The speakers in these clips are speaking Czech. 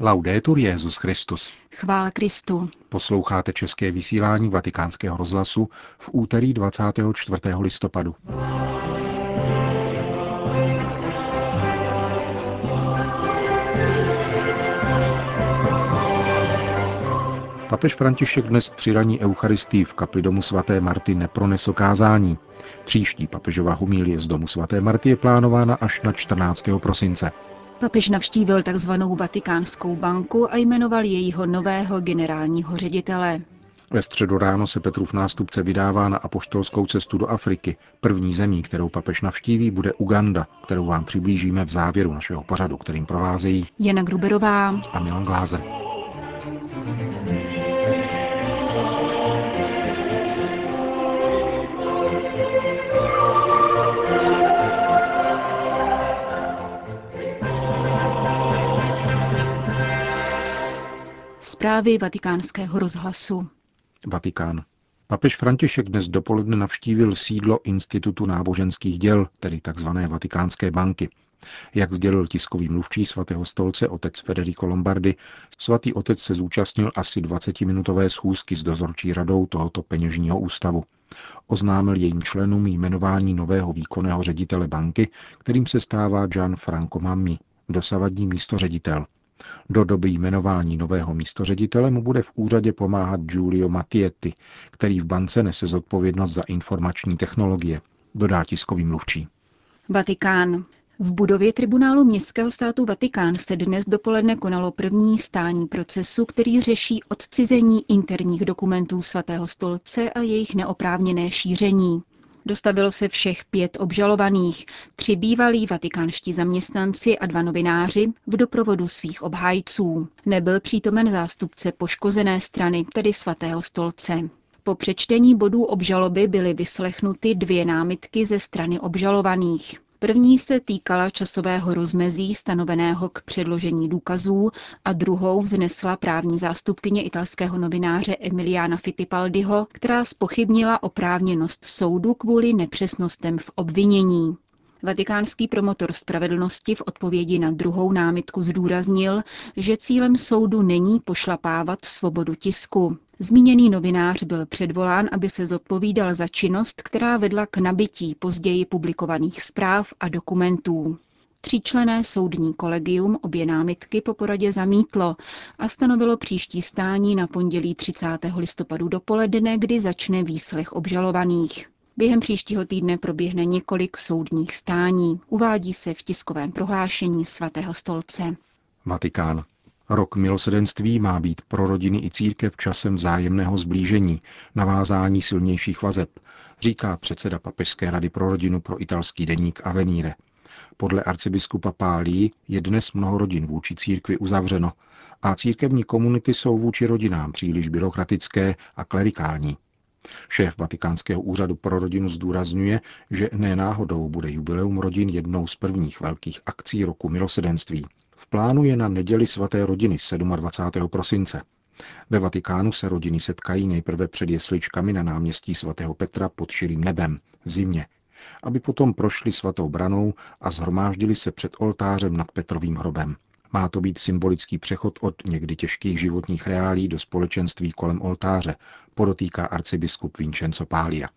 Laudetur Jezus Christus. Chvála Kristu. Posloucháte české vysílání Vatikánského rozhlasu v úterý 24. listopadu. Papež František dnes při raní Eucharistii v kapli domu svaté Marty nepronesl kázání. Příští papežová humílie z domu svaté Marty je plánována až na 14. prosince. Papež navštívil tzv. Vatikánskou banku a jmenoval jejího nového generálního ředitele. Ve středu ráno se Petrův nástupce vydává na apoštolskou cestu do Afriky. První zemí, kterou papež navštíví, bude Uganda, kterou vám přiblížíme v závěru našeho pořadu, kterým provázejí Jana Gruberová a Milan Glázer. Zprávy vatikánského rozhlasu. Vatikán. Papež František dnes dopoledne navštívil sídlo Institutu náboženských děl, tedy tzv. Vatikánské banky. Jak sdělil tiskový mluvčí svatého stolce otec Federico Lombardi, svatý otec se zúčastnil asi 20-minutové schůzky s dozorčí radou tohoto peněžního ústavu. Oznámil jejím členům jmenování nového výkonného ředitele banky, kterým se stává Gian Franco Mammi, dosavadní místo ředitel. Do doby jmenování nového místoředitele mu bude v úřadě pomáhat Giulio Mattietti, který v bance nese zodpovědnost za informační technologie, dodá tiskový mluvčí. Vatikán. V budově tribunálu městského státu Vatikán se dnes dopoledne konalo první stání procesu, který řeší odcizení interních dokumentů svatého stolce a jejich neoprávněné šíření. Dostavilo se všech pět obžalovaných, tři bývalí vatikánští zaměstnanci a dva novináři v doprovodu svých obhájců. Nebyl přítomen zástupce poškozené strany, tedy svatého stolce. Po přečtení bodů obžaloby byly vyslechnuty dvě námitky ze strany obžalovaných. První se týkala časového rozmezí stanoveného k předložení důkazů a druhou vznesla právní zástupkyně italského novináře Emiliana Fittipaldiho, která spochybnila oprávněnost soudu kvůli nepřesnostem v obvinění. Vatikánský promotor spravedlnosti v odpovědi na druhou námitku zdůraznil, že cílem soudu není pošlapávat svobodu tisku. Zmíněný novinář byl předvolán, aby se zodpovídal za činnost, která vedla k nabití později publikovaných zpráv a dokumentů. Tříčlené soudní kolegium obě námitky po poradě zamítlo a stanovilo příští stání na pondělí 30. listopadu dopoledne, kdy začne výslech obžalovaných. Během příštího týdne proběhne několik soudních stání, uvádí se v tiskovém prohlášení svatého stolce. Vatikán. Rok milosedenství má být pro rodiny i církev časem vzájemného zblížení, navázání silnějších vazeb, říká předseda Papežské rady pro rodinu pro italský deník Avenire. Podle arcibiskupa Pálí je dnes mnoho rodin vůči církvi uzavřeno a církevní komunity jsou vůči rodinám příliš byrokratické a klerikální. Šéf Vatikánského úřadu pro rodinu zdůrazňuje, že nenáhodou bude jubileum rodin jednou z prvních velkých akcí roku milosedenství. V plánu je na neděli svaté rodiny 27. prosince. Ve Vatikánu se rodiny setkají nejprve před jesličkami na náměstí svatého Petra pod širým nebem, v zimě, aby potom prošli svatou branou a zhromáždili se před oltářem nad Petrovým hrobem. Má to být symbolický přechod od někdy těžkých životních reálí do společenství kolem oltáře, podotýká arcibiskup Vincenzo Pália.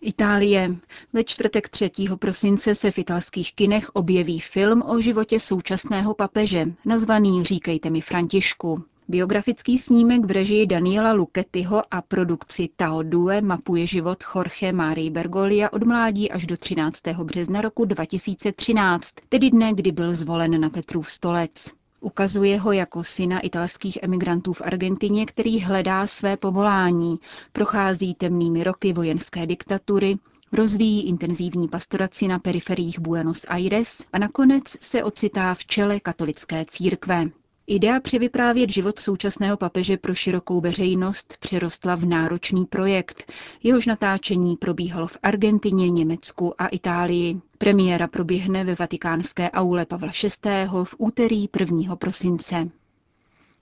Itálie. Ve čtvrtek 3. prosince se v italských kinech objeví film o životě současného papeže, nazvaný Říkejte mi Františku. Biografický snímek v režii Daniela Lukettyho a produkci Tao Due mapuje život Jorge Marie Bergolia od mládí až do 13. března roku 2013, tedy dne, kdy byl zvolen na Petrův stolec. Ukazuje ho jako syna italských emigrantů v Argentině, který hledá své povolání, prochází temnými roky vojenské diktatury, rozvíjí intenzivní pastoraci na periferiích Buenos Aires a nakonec se ocitá v čele katolické církve. Idea převyprávět život současného papeže pro širokou veřejnost přirostla v náročný projekt. Jehož natáčení probíhalo v Argentině, Německu a Itálii. Premiéra proběhne ve vatikánské aule Pavla VI. v úterý 1. prosince.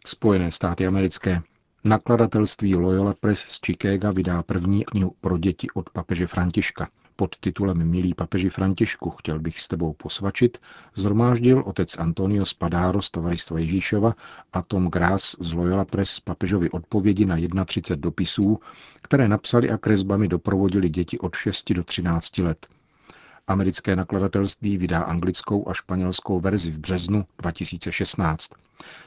Spojené státy americké. Nakladatelství Loyola Press z Chicaga vydá první knihu pro děti od papeže Františka. Pod titulem Milý papeži Františku, chtěl bych s tebou posvačit, zhromáždil otec Antonio Spadaro z Tovaristva Ježíšova a Tom Gras z Loyola Press papežovi odpovědi na 31 dopisů, které napsali a kresbami doprovodili děti od 6 do 13 let. Americké nakladatelství vydá anglickou a španělskou verzi v březnu 2016.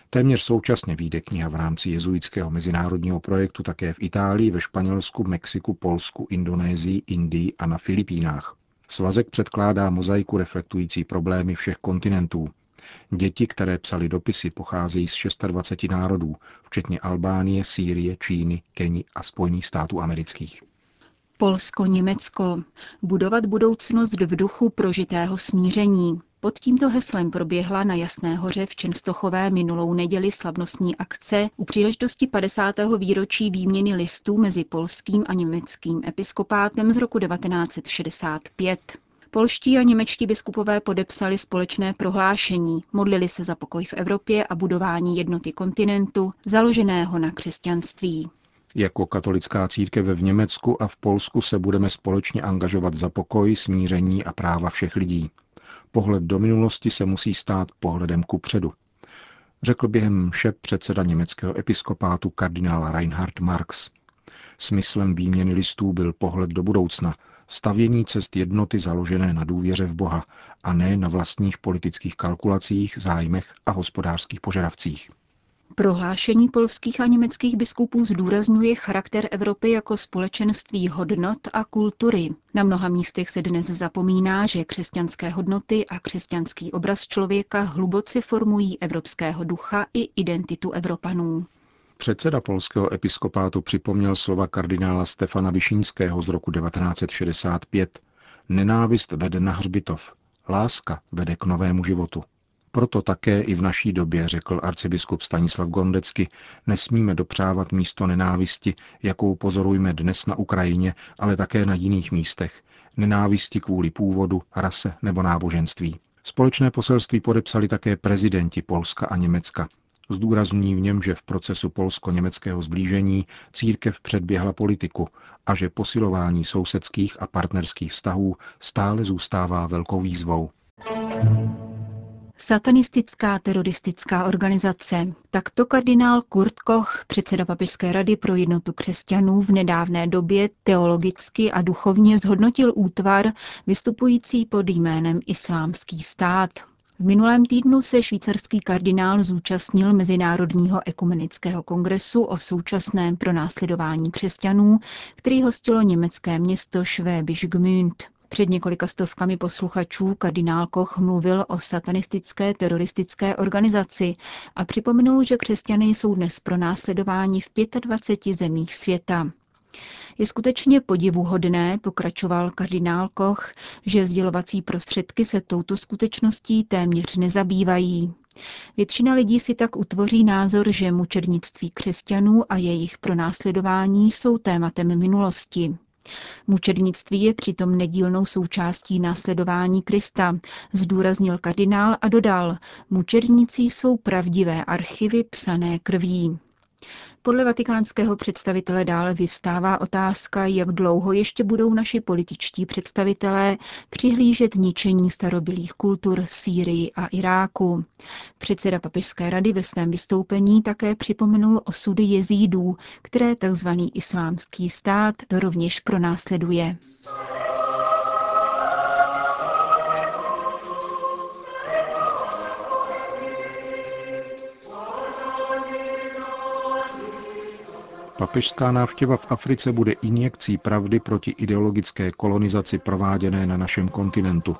Téměř současně vyjde kniha v rámci jezuitského mezinárodního projektu také v Itálii, ve Španělsku, Mexiku, Polsku, Indonésii, Indii a na Filipínách. Svazek předkládá mozaiku reflektující problémy všech kontinentů. Děti, které psali dopisy, pocházejí z 26 národů, včetně Albánie, Sýrie, Číny, Keni a Spojených států amerických. Polsko-Německo. Budovat budoucnost v duchu prožitého smíření. Pod tímto heslem proběhla na Jasné hoře v Čenstochové minulou neděli slavnostní akce u příležitosti 50. výročí výměny listů mezi polským a německým episkopátem z roku 1965. Polští a němečtí biskupové podepsali společné prohlášení, modlili se za pokoj v Evropě a budování jednoty kontinentu, založeného na křesťanství. Jako katolická církev v Německu a v Polsku se budeme společně angažovat za pokoj, smíření a práva všech lidí. Pohled do minulosti se musí stát pohledem ku předu. Řekl během mše předseda německého episkopátu kardinál Reinhard Marx. Smyslem výměny listů byl pohled do budoucna, stavění cest jednoty založené na důvěře v Boha a ne na vlastních politických kalkulacích, zájmech a hospodářských požadavcích. Prohlášení polských a německých biskupů zdůrazňuje charakter Evropy jako společenství hodnot a kultury. Na mnoha místech se dnes zapomíná, že křesťanské hodnoty a křesťanský obraz člověka hluboce formují evropského ducha i identitu Evropanů. Předseda polského episkopátu připomněl slova kardinála Stefana Višínského z roku 1965. Nenávist vede na hřbitov, láska vede k novému životu. Proto také i v naší době, řekl arcibiskup Stanislav Gondecky, nesmíme dopřávat místo nenávisti, jakou pozorujeme dnes na Ukrajině, ale také na jiných místech. Nenávisti kvůli původu, rase nebo náboženství. Společné poselství podepsali také prezidenti Polska a Německa. Zdůrazňují v něm, že v procesu polsko-německého zblížení církev předběhla politiku a že posilování sousedských a partnerských vztahů stále zůstává velkou výzvou. Satanistická teroristická organizace. Takto kardinál Kurt Koch, předseda Papežské rady pro jednotu křesťanů, v nedávné době teologicky a duchovně zhodnotil útvar vystupující pod jménem Islámský stát. V minulém týdnu se švýcarský kardinál zúčastnil Mezinárodního ekumenického kongresu o současném pronásledování křesťanů, který hostilo německé město Schwäbisch Gmünd. Před několika stovkami posluchačů kardinál Koch mluvil o satanistické teroristické organizaci a připomenul, že křesťané jsou dnes pro následování v 25 zemích světa. Je skutečně podivuhodné, pokračoval kardinál Koch, že sdělovací prostředky se touto skutečností téměř nezabývají. Většina lidí si tak utvoří názor, že mučednictví křesťanů a jejich pronásledování jsou tématem minulosti. Mučednictví je přitom nedílnou součástí následování Krista, zdůraznil kardinál a dodal, mučedníci jsou pravdivé archivy psané krví. Podle vatikánského představitele dále vyvstává otázka, jak dlouho ještě budou naši političtí představitelé přihlížet ničení starobilých kultur v Sýrii a Iráku. Předseda Papežské rady ve svém vystoupení také připomenul osudy jezídů, které tzv. islámský stát rovněž pronásleduje. Papežská návštěva v Africe bude injekcí pravdy proti ideologické kolonizaci prováděné na našem kontinentu.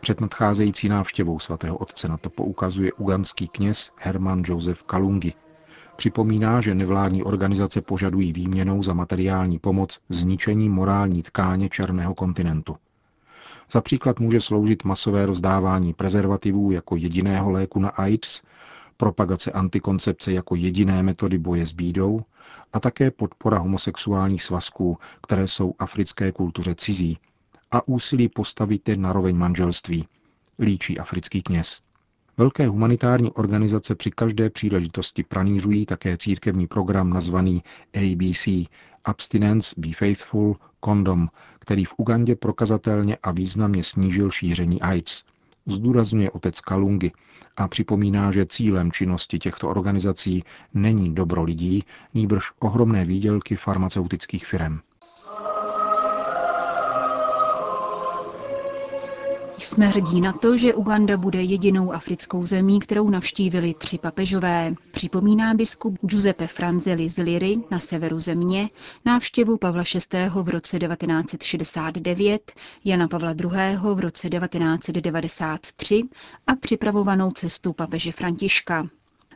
Před nadcházející návštěvou svatého otce na to poukazuje uganský kněz Herman Joseph Kalungi. Připomíná, že nevládní organizace požadují výměnou za materiální pomoc zničení morální tkáně černého kontinentu. Za příklad může sloužit masové rozdávání prezervativů jako jediného léku na AIDS, propagace antikoncepce jako jediné metody boje s bídou a také podpora homosexuálních svazků, které jsou africké kultuře cizí, a úsilí postavit je na roveň manželství, líčí africký kněz. Velké humanitární organizace při každé příležitosti pranířují také církevní program nazvaný ABC Abstinence Be Faithful kondom, který v Ugandě prokazatelně a významně snížil šíření AIDS. Zdůrazňuje otec Kalungi a připomíná, že cílem činnosti těchto organizací není dobro lidí, nýbrž ohromné výdělky farmaceutických firm. Jsme hrdí na to, že Uganda bude jedinou africkou zemí, kterou navštívili tři papežové. Připomíná biskup Giuseppe Franzeli z Liry na severu země návštěvu Pavla VI. v roce 1969, Jana Pavla II. v roce 1993 a připravovanou cestu papeže Františka.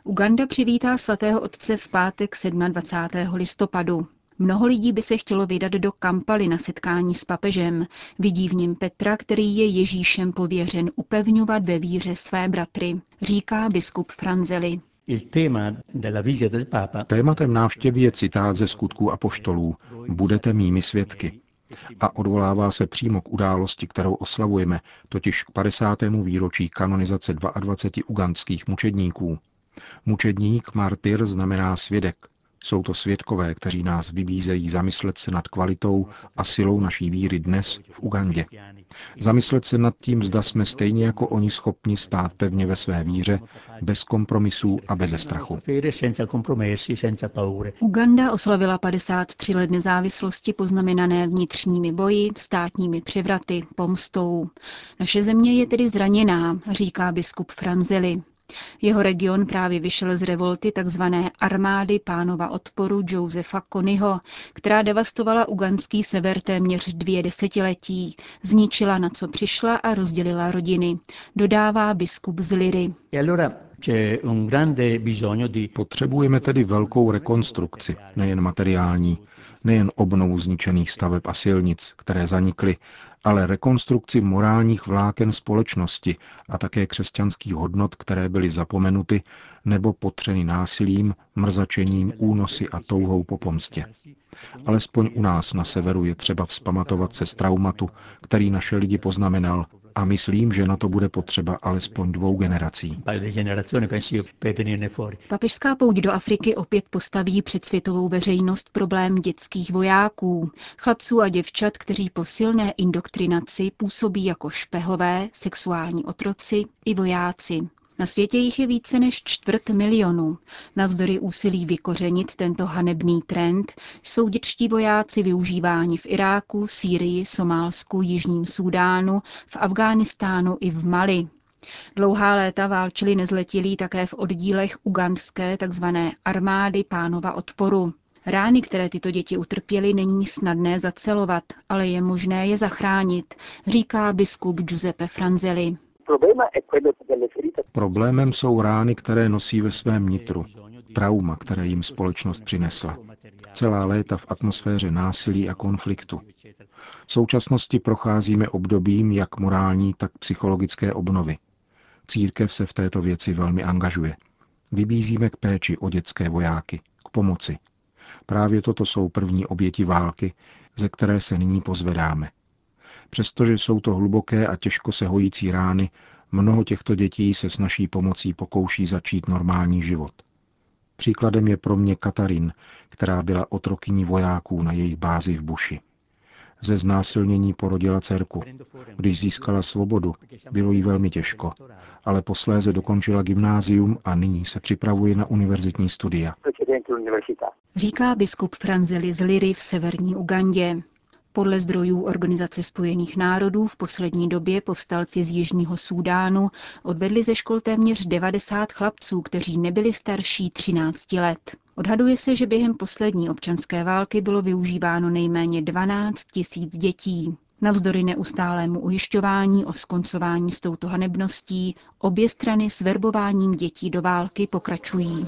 Uganda přivítá svatého otce v pátek 27. listopadu. Mnoho lidí by se chtělo vydat do Kampaly na setkání s papežem. Vidí v něm Petra, který je Ježíšem pověřen upevňovat ve víře své bratry, říká biskup Franzeli. Tématem návštěvy je citát ze skutků apoštolů. Budete mými svědky. A odvolává se přímo k události, kterou oslavujeme, totiž k 50. výročí kanonizace 22 ugandských mučedníků. Mučedník, martyr, znamená svědek, jsou to svědkové, kteří nás vybízejí zamyslet se nad kvalitou a silou naší víry dnes v Ugandě. Zamyslet se nad tím, zda jsme stejně jako oni schopni stát pevně ve své víře, bez kompromisů a bez strachu. Uganda oslavila 53 let nezávislosti poznamenané vnitřními boji, státními převraty, pomstou. Naše země je tedy zraněná, říká biskup Franzeli. Jeho region právě vyšel z revolty tzv. armády pánova odporu Josefa Konyho, která devastovala uganský sever téměř dvě desetiletí, zničila na co přišla a rozdělila rodiny, dodává biskup z Liry. Potřebujeme tedy velkou rekonstrukci, nejen materiální, nejen obnovu zničených staveb a silnic, které zanikly, ale rekonstrukci morálních vláken společnosti a také křesťanských hodnot, které byly zapomenuty nebo potřeny násilím, mrzačením, únosy a touhou po pomstě. Alespoň u nás na severu je třeba vzpamatovat se z traumatu, který naše lidi poznamenal a myslím, že na to bude potřeba alespoň dvou generací. Papežská pouť do Afriky opět postaví před světovou veřejnost problém dětských vojáků, chlapců a děvčat, kteří po silné indoktrinaci působí jako špehové, sexuální otroci i vojáci. Na světě jich je více než čtvrt milionu. Navzdory úsilí vykořenit tento hanebný trend jsou dětští vojáci využíváni v Iráku, Sýrii, Somálsku, Jižním Súdánu, v Afghánistánu i v Mali. Dlouhá léta válčili nezletilí také v oddílech ugandské tzv. armády pánova odporu. Rány, které tyto děti utrpěly, není snadné zacelovat, ale je možné je zachránit, říká biskup Giuseppe Franzeli. Problémem jsou rány, které nosí ve svém nitru, trauma, které jim společnost přinesla. Celá léta v atmosféře násilí a konfliktu. V současnosti procházíme obdobím jak morální, tak psychologické obnovy. Církev se v této věci velmi angažuje. Vybízíme k péči o dětské vojáky, k pomoci. Právě toto jsou první oběti války, ze které se nyní pozvedáme. Přestože jsou to hluboké a těžko se hojící rány, mnoho těchto dětí se s naší pomocí pokouší začít normální život. Příkladem je pro mě Katarin, která byla otrokyní vojáků na jejich bázi v Buši. Ze znásilnění porodila dcerku. Když získala svobodu, bylo jí velmi těžko, ale posléze dokončila gymnázium a nyní se připravuje na univerzitní studia. Říká biskup Franzeli z Liry v severní Ugandě. Podle zdrojů Organizace spojených národů v poslední době povstalci z Jižního Súdánu odvedli ze škol téměř 90 chlapců, kteří nebyli starší 13 let. Odhaduje se, že během poslední občanské války bylo využíváno nejméně 12 tisíc dětí. Navzdory neustálému ujišťování o skoncování s touto hanebností, obě strany s verbováním dětí do války pokračují.